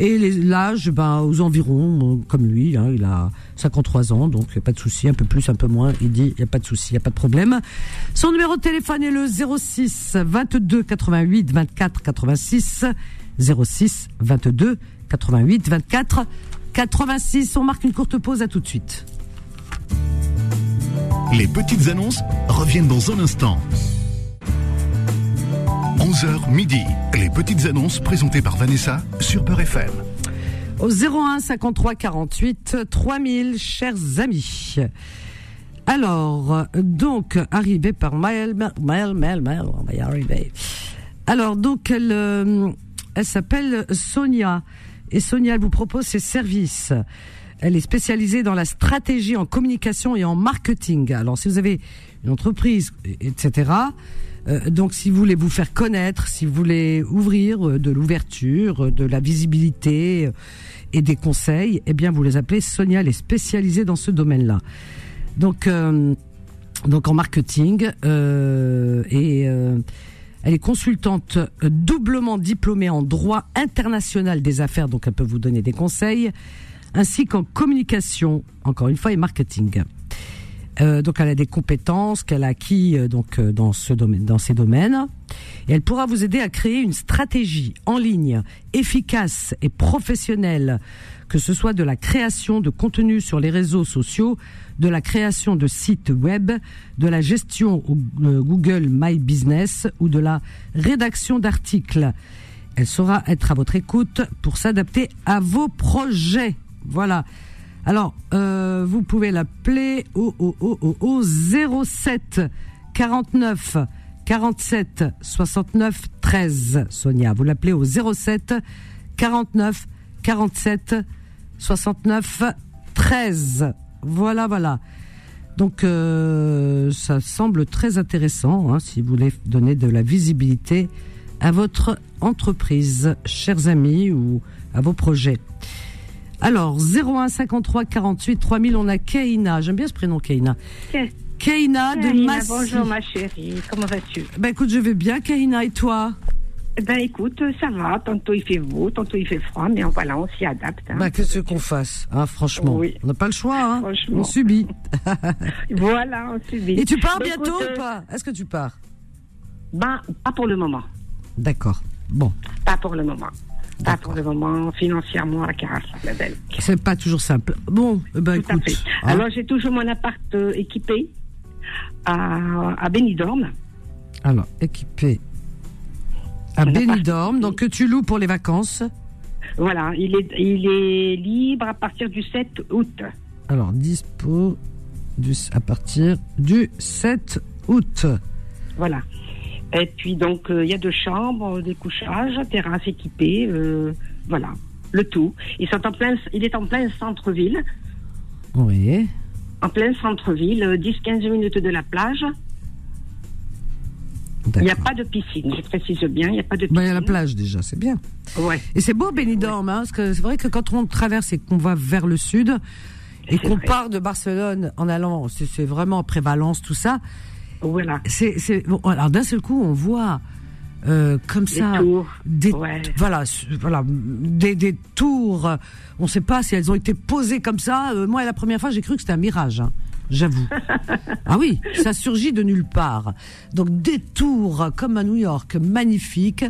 Et l'âge, ben, aux environs, comme lui, hein, il a 53 ans, donc pas de souci, un peu plus, un peu moins. Il dit, il n'y a pas de souci, il n'y a pas de problème. Son numéro de téléphone est le 06 22 88 24 86. 06 22 88 24 86. On marque une courte pause, à tout de suite. Les petites annonces reviennent dans un instant. 11h midi. Les petites annonces présentées par Vanessa sur Peur FM. Au 01 53 48 3000, chers amis. Alors, donc, arrivé par Maël, Maël, Maël, Maël, on va y arriver. Alors, donc, elle, euh, elle s'appelle Sonia. Et Sonia, elle vous propose ses services. Elle est spécialisée dans la stratégie en communication et en marketing. Alors, si vous avez une entreprise, etc., euh, donc, si vous voulez vous faire connaître, si vous voulez ouvrir euh, de l'ouverture, euh, de la visibilité et des conseils, eh bien, vous les appelez Sonia. Elle est spécialisée dans ce domaine-là. Donc, donc en marketing et elle est consultante euh, doublement diplômée en droit international des affaires, donc elle peut vous donner des conseils, ainsi qu'en communication, encore une fois, et marketing. Euh, donc elle a des compétences qu'elle a acquis euh, donc euh, dans ce domaine, dans ces domaines, et elle pourra vous aider à créer une stratégie en ligne efficace et professionnelle, que ce soit de la création de contenu sur les réseaux sociaux, de la création de sites web, de la gestion Google My Business ou de la rédaction d'articles. Elle saura être à votre écoute pour s'adapter à vos projets. Voilà. Alors, euh, vous pouvez l'appeler au, au, au, au, au 07 49 47 69 13. Sonia, vous l'appelez au 07 49 47 69 13. Voilà, voilà. Donc, euh, ça semble très intéressant hein, si vous voulez donner de la visibilité à votre entreprise, chers amis, ou à vos projets. Alors, 01 53 48 3000, on a Keina. J'aime bien ce prénom, Keina. Ke- Keina de Karina, Massy. bonjour ma chérie, comment vas-tu? Ben écoute, je vais bien, Keina, et toi? Ben écoute, ça va, tantôt il fait beau, tantôt il fait froid, mais voilà, on s'y adapte. hein. Ben qu'est-ce qu'on fasse, hein, franchement? Oui. On n'a pas le choix, hein Franchement. On subit. Voilà, on subit. Et tu pars bientôt écoute, ou euh, pas Est-ce que tu pars? Ben, pas pour le moment. D'accord. Bon, Pas pour le moment. Pas pour le moment, financièrement, c'est pas toujours simple. Bon, ben Tout à écoute. fait. hein. Alors j'ai toujours mon appart euh, équipé à, à Benidorm. Alors, équipé à On a Benidorm, donc que tu loues pour les vacances. Voilà, il est, il est libre à partir du 7 août. Alors, dispo du, à partir du 7 août. Voilà. Et puis donc euh, il y a deux chambres, des couchages, terrasse équipée, euh, voilà, le tout. Ils sont en plein, il est en plein centre-ville, Oui. en plein centre-ville, euh, 10-15 minutes de la plage. Il n'y a pas de piscine, je précise bien, il n'y a pas de piscine. Ben, il y a la plage déjà, c'est bien. Ouais, Et c'est beau Benidorm, hein, parce que c'est vrai que quand on traverse et qu'on va vers le sud et qu'on part de Barcelone en allant, c'est vraiment après Valence, tout ça. Voilà. C'est, c'est bon, alors d'un seul coup, on voit euh, comme Les ça tours. des, Ouais. voilà, voilà, des, des tours. On ne sait pas si elles ont été posées comme ça. Euh, moi, la première fois, j'ai cru que c'était un mirage. hein, J'avoue. ah oui, ça surgit de nulle part. Donc des tours comme à New York, magnifiques.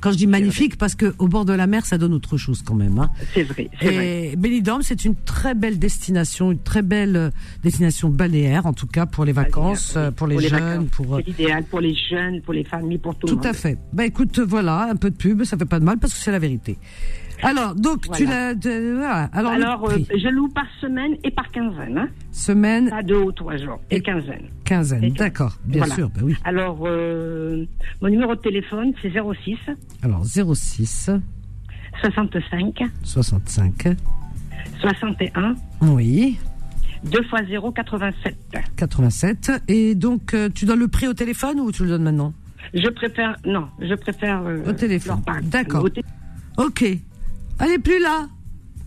Quand je dis magnifique, parce que au bord de la mer, ça donne autre chose quand même. Hein. C'est vrai. Et Benidorm, c'est une très belle destination, une très belle euh, destination balnéaire, en tout cas pour les vacances, Oui, euh, pour les jeunes, vacances. pour. euh, C'est l'idéal pour les jeunes, pour les familles, pour tout, le Tout monde. à fait. Bah écoute, voilà, un peu de pub, ça fait pas de mal parce que c'est la vérité. Alors, donc, tu l'as. Alors, Alors euh, je loue par semaine et par quinzaine. Hein. Semaine. Pas deux ou trois jours. Et, quinzaine. Quinzaine, d'accord, bien sûr, bah oui. Alors, euh, mon numéro de téléphone, c'est 06. Alors, 06. 65. 65. 61. Oui. 2 fois 0, 87. 87. Et donc, euh, tu donnes le prix au téléphone ou tu le donnes maintenant? Je préfère, non, je préfère. au téléphone. D'accord. Ok. Elle est plus là.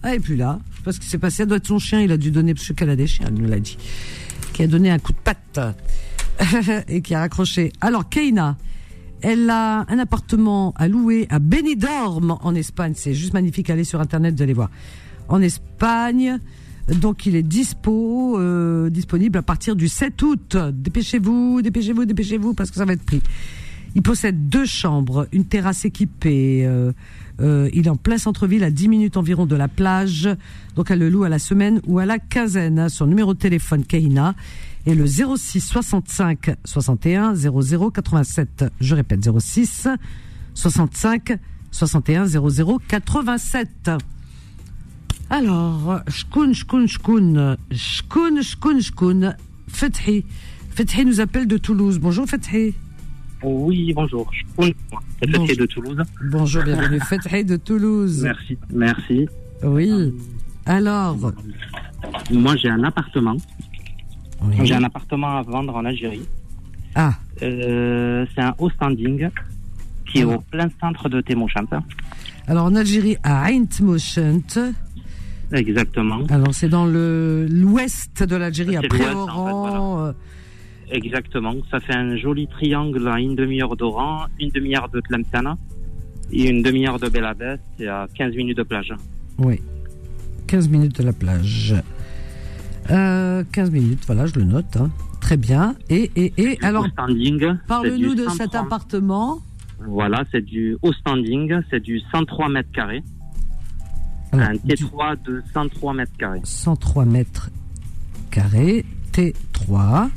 Elle est plus là. Parce que c'est passé. Elle doit être son chien. Il a dû donner, parce qu'elle a des chiens, elle nous l'a dit. Qui a donné un coup de patte. et qui a raccroché. Alors, Keina, elle a un appartement à louer à Benidorm, en Espagne. C'est juste magnifique. Allez sur Internet, vous allez voir. En Espagne. Donc il est dispo, euh, disponible à partir du 7 août. Dépêchez-vous, dépêchez-vous, dépêchez-vous parce que ça va être pris. Il possède deux chambres, une terrasse équipée, euh, euh, il est en plein centre-ville, à 10 minutes environ de la plage. Donc elle le loue à la semaine ou à la quinzaine. Son numéro de téléphone, Keina, est le 06 65 61 00 87. Je répète, 06 65 61 00 87. Alors, shkoun, shkoun, shkoun, shkoun, shkoun, shkoun, Fethi. Fethi nous appelle de Toulouse. Bonjour Fethi. Oui, bonjour. Fethi de Toulouse. Bonjour, bienvenue. De Toulouse. Merci, merci. Oui. Alors Moi, j'ai un appartement. J'ai un appartement à vendre en Algérie. Ah. Euh, c'est un haut standing qui est au plein centre de Témouchant. Alors en Algérie, à Ain Exactement. Alors c'est dans le l'ouest de l'Algérie, après Oran. Euh, Exactement. Ça fait un joli triangle à une demi-heure d'Oran, une demi-heure de Tlemcena et une demi-heure de Belabès et à 15 minutes de plage. Oui. 15 minutes de la plage. Euh, 15 minutes, voilà, je le note. Hein. Très bien. Et, et, et alors, parle-nous de cet appartement. Voilà, c'est du haut standing, c'est du 103 mètres carrés. un T3 de 103 mètres carrés. 103 mètres carrés, T3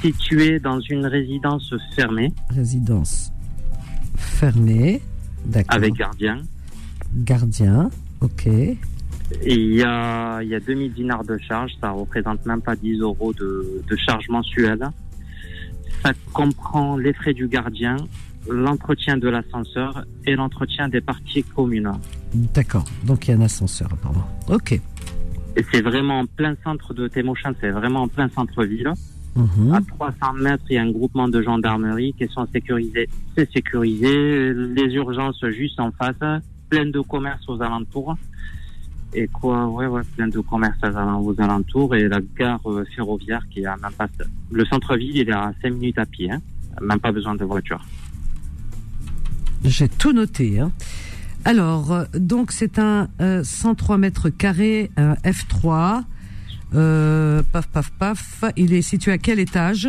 situé dans une résidence fermée. Résidence fermée, d'accord. Avec gardien. Gardien, ok. Il y a, il y a 2000 dinars de charge, ça représente même pas 10 euros de, de charge mensuelle. Ça comprend les frais du gardien, l'entretien de l'ascenseur et l'entretien des parties communes. D'accord, donc il y a un ascenseur apparemment. Ok. Et c'est vraiment en plein centre de Témochin, c'est vraiment en plein centre-ville. Mhm. À 300 mètres, il y a un groupement de gendarmerie qui sont sécurisés. C'est sécurisé. Les urgences juste en face. Plein de commerces aux alentours. Et quoi, ouais, ouais, plein de commerces aux alentours. Et la gare euh, ferroviaire qui a même pas. Le centre-ville, il est à 5 minutes à pied. Hein. Même pas besoin de voiture. J'ai tout noté. Hein. Alors, euh, donc c'est un 103 euh, mètres carrés, un F3. Euh, paf, paf, paf. Il est situé à quel étage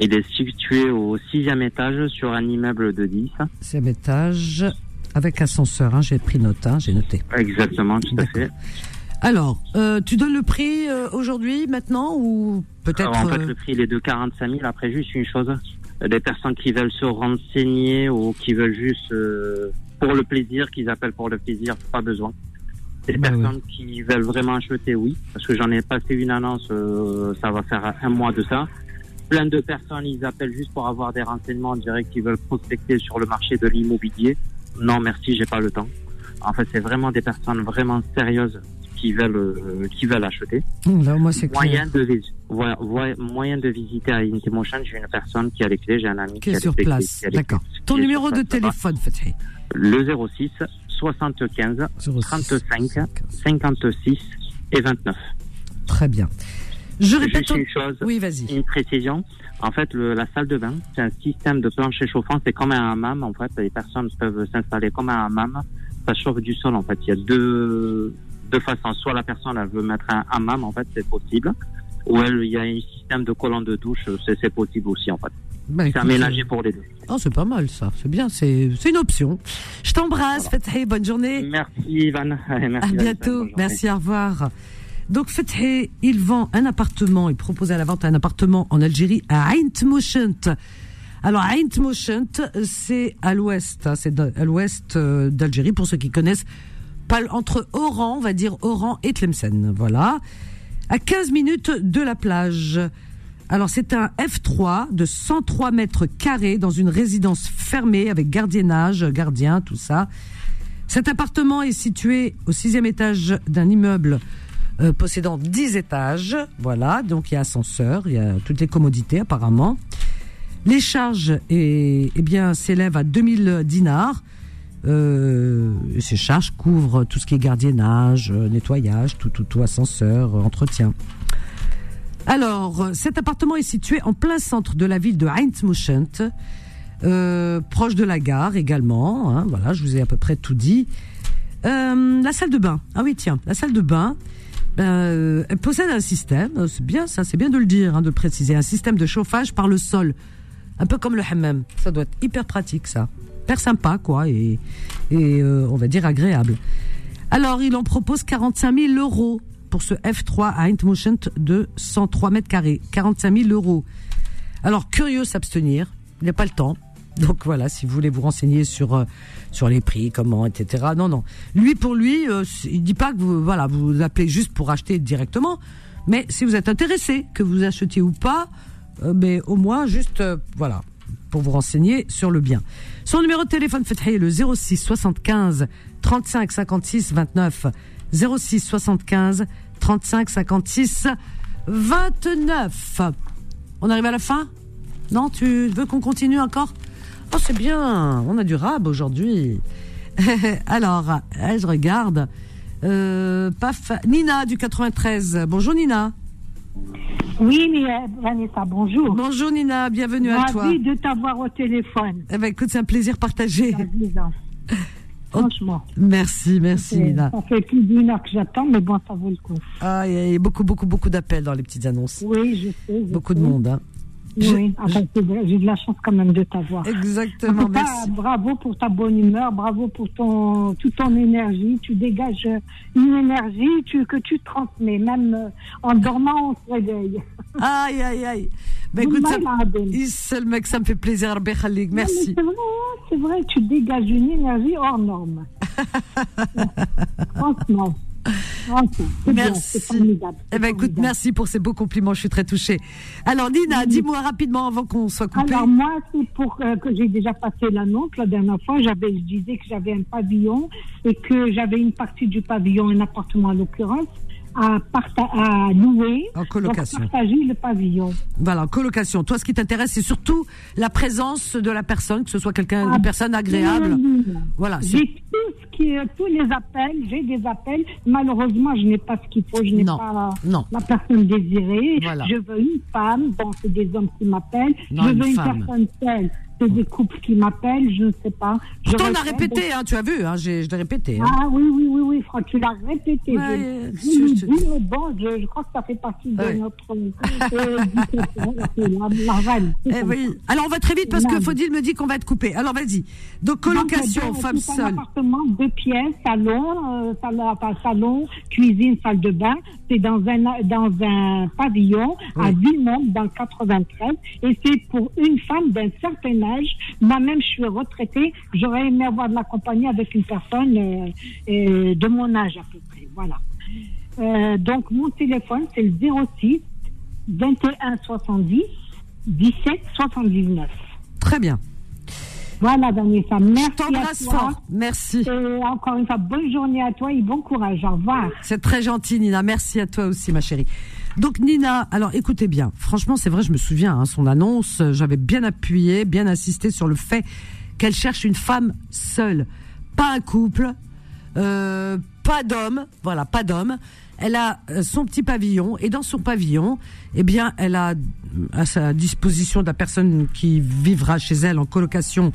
Il est situé au sixième étage sur un immeuble de 10. Sixième étage, avec ascenseur, hein, j'ai pris note, hein, j'ai noté. Exactement, tout à fait. Alors, euh, tu donnes le prix euh, aujourd'hui, maintenant, ou peut-être... En fait, le prix il est de 45 000. Après, juste une chose, des personnes qui veulent se renseigner ou qui veulent juste, pour le plaisir, qu'ils appellent pour le plaisir, pas besoin. Des bah personnes qui veulent vraiment acheter, oui, parce que j'en ai passé une annonce, euh, ça va faire un mois de ça. Plein de personnes, ils appellent juste pour avoir des renseignements directs, qui veulent prospecter sur le marché de l'immobilier. Non, merci, j'ai pas le temps. En fait, c'est vraiment des personnes vraiment sérieuses qui veulent euh, qui veulent acheter. Là, moi, c'est moyen de voilà, moyen de visiter à Intimation, j'ai une personne qui a les clés, j'ai un ami qui, est sur place. D'accord. Ton numéro de téléphone, Fatih Le 06 75 35 56 et 29. Très bien. Je répète Juste une chose, oui, vas-y. Une précision. En fait, le, la salle de bain, c'est un système de plancher chauffant. C'est comme un hammam. En fait, les personnes peuvent s'installer comme un hammam. Ça chauffe du sol. En fait, il y a deux deux façons. Soit la personne elle veut mettre un hammam, en fait, c'est possible. Ou elle, il y a un système de collant de douche. C'est possible aussi, en fait. Bah, c'est aménagé pour les deux. Oh, c'est pas mal ça, c'est bien, c'est une option. Je t'embrasse, voilà. bonne journée. Merci Ivan. Merci, à bientôt, merci, au revoir. Donc Fethi, il vend un appartement, il propose à la vente un appartement en Algérie à Aint Alors Aint c'est à l'ouest, hein, c'est à l'ouest euh, d'Algérie pour ceux qui connaissent pas entre Oran, on va dire Oran et Tlemcen, voilà, à 15 minutes de la plage. Alors c'est un F3 de 103 mètres carrés dans une résidence fermée avec gardiennage, gardien, tout ça. Cet appartement est situé au sixième étage d'un immeuble euh, possédant 10 étages. Voilà, donc il y a ascenseur, il y a toutes les commodités apparemment. Les charges eh, s'élèvent à 2000 dinars. Euh, ces charges couvrent tout ce qui est gardiennage, euh, nettoyage, tout, tout, tout ascenseur, entretien. Alors, cet appartement est situé en plein centre de la ville de euh, proche de la gare également. Hein, voilà, je vous ai à peu près tout dit. Euh, la salle de bain. Ah oui, tiens, la salle de bain. Ben, euh, elle possède un système. Euh, c'est bien, ça, c'est bien de le dire, hein, de le préciser. Un système de chauffage par le sol, un peu comme le hammam. Ça doit être hyper pratique, ça. Hyper sympa, quoi, et, et on va dire agréable. Alors, il en propose 45 000 euros pour ce F3 à Eintmotion de 103 mètres carrés. 45 000 euros. Alors, curieux s'abstenir. Il n'y a pas le temps. Donc voilà, si vous voulez vous renseigner sur euh, sur les prix, comment, etc. Non, non. Lui pour lui, euh, il dit pas que vous voilà, vous appelez juste pour acheter directement, mais si vous êtes intéressé, que vous achetiez ou pas, euh, mais au moins juste voilà pour vous renseigner sur le bien. Son numéro de téléphone est le 06 75 35 56 29 06 75 35 56 29. On arrive à la fin? Non, tu veux qu'on continue encore? Oh, c'est bien, on a du rab aujourd'hui. Alors, je regarde. Euh, paf, Nina du 93. Bonjour Nina. Oui, mais euh, Vanessa, bonjour. Bonjour Nina, bienvenue à toi. Ravi de t'avoir au téléphone. Eh ben, écoute, c'est un plaisir partagé. Franchement. Merci, merci Nina. Ça fait plus d'une heure que j'attends, mais bon, ça vaut le coup. Ah, il y a beaucoup, beaucoup, beaucoup d'appels dans les petites annonces. Oui, je sais. beaucoup de monde. Hein. Oui, j'ai de la chance quand même de t'avoir. Exactement, merci. Bravo pour ta bonne humeur, bravo pour ton, toute ton énergie. Tu dégages une énergie tu, que tu transmets, même euh, en dormant, on se réveille. Aïe, aïe, aïe. Ben écoute, ça, le mec, ça me fait plaisir, merci. C'est vrai, c'est vrai, tu dégages une énergie hors norme. Franchement. Merci. Eh ben, écoute, merci pour ces beaux compliments. Je suis très touchée. Alors, Nina, dis-moi rapidement avant qu'on soit coupé. Alors, moi, c'est pour euh, que j'ai déjà passé l'annonce la dernière fois. J'avais, je disais que j'avais un pavillon et que j'avais une partie du pavillon, un appartement en l'occurrence, à, à louer. En colocation. partager le pavillon. Voilà, en colocation. Toi, ce qui t'intéresse, c'est surtout la présence de la personne, que ce soit quelqu'un, une personne agréable. Voilà. J'ai tout ce qui, tous les appels, j'ai des appels. Malheureusement, je n'ai pas ce qu'il faut. Je n'ai pas la personne désirée. Je veux une femme. Bon, c'est des hommes qui m'appellent. je veux une, personne seule c'est des couples qui m'appellent, je ne sais pas. Pourtant, on a répété, hein, tu as vu, hein, je l'ai répété. Hein. Ah oui, oui, oui, oui, Franck, tu l'as répété. je, je, je, bon, je, crois que ça fait partie de notre euh, la, eh oui. Alors, on va très vite parce que Faudil me dit qu'on va être coupé. Alors, vas-y. Donc, colocation, femme seule. un appartement, deux pièces, salon, euh, salon, salon, cuisine, salle de bain. C'est dans un, dans un pavillon à Villemont, dans le 93. Et c'est pour une femme d'un certain âge moi-même, je suis retraitée. J'aurais aimé avoir de la compagnie avec une personne euh, euh, de mon âge à peu près. Voilà. Euh, donc, mon téléphone, c'est le 06 21 70 17 79. Très bien. Voilà, Vanessa. Merci. Je fort. Merci. Et encore une fois, bonne journée à toi et bon courage. Au revoir. C'est très gentil, Nina. Merci à toi aussi, ma chérie. Donc Nina, alors écoutez bien, franchement c'est vrai, je me souviens, hein, son annonce, j'avais bien appuyé, bien insisté sur le fait qu'elle cherche une femme seule, pas un couple, euh, pas d'homme, voilà, pas d'homme. Elle a euh, son petit pavillon et dans son pavillon, eh bien, elle a à sa disposition la personne qui vivra chez elle en colocation.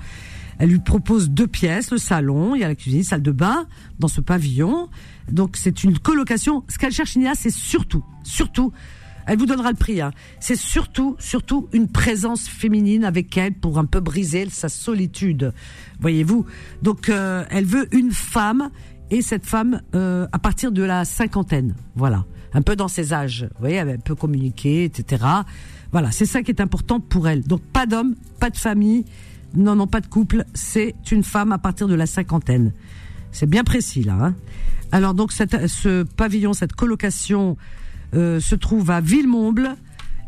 Elle lui propose deux pièces, le salon, il y a la cuisine, salle de bain dans ce pavillon. Donc c'est une colocation. Ce qu'elle cherche, Nina, c'est surtout, surtout, elle vous donnera le prix. Hein. C'est surtout, surtout une présence féminine avec elle pour un peu briser sa solitude. Voyez-vous. Donc euh, elle veut une femme et cette femme euh, à partir de la cinquantaine. Voilà, un peu dans ses âges. Vous voyez, elle peut communiquer, etc. Voilà, c'est ça qui est important pour elle. Donc pas d'homme, pas de famille, non, non, pas de couple. C'est une femme à partir de la cinquantaine. C'est bien précis là. Hein. Alors donc cette, ce pavillon, cette colocation euh, se trouve à Villemomble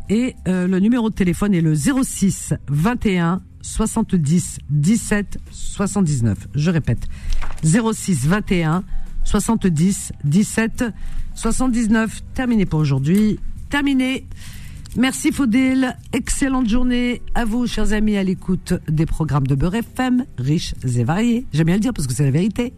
et euh, le numéro de téléphone est le 06 21 70 17 79. Je répète 06 21 70 17 79. Terminé pour aujourd'hui. Terminé. Merci Faudil, excellente journée à vous chers amis à l'écoute des programmes de Beurre FM, riches et variés. J'aime bien le dire parce que c'est la vérité.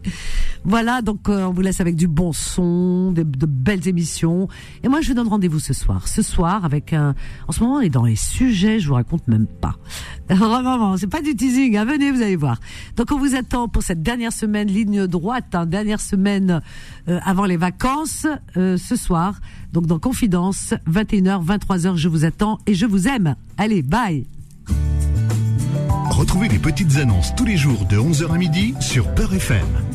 Voilà, donc euh, on vous laisse avec du bon son, de, de, belles émissions. Et moi je vous donne rendez-vous ce soir. Ce soir avec un... En ce moment on est dans les sujets, je vous raconte même pas. Vraiment, c'est pas du teasing, hein. venez vous allez voir. Donc on vous attend pour cette dernière semaine, ligne droite, hein, dernière semaine euh, avant les vacances, euh, ce soir. Donc dans Confidence, 21h, 23h, je vous attends et je vous aime. Allez, bye Retrouvez les petites annonces tous les jours de 11h à midi sur Peur FM.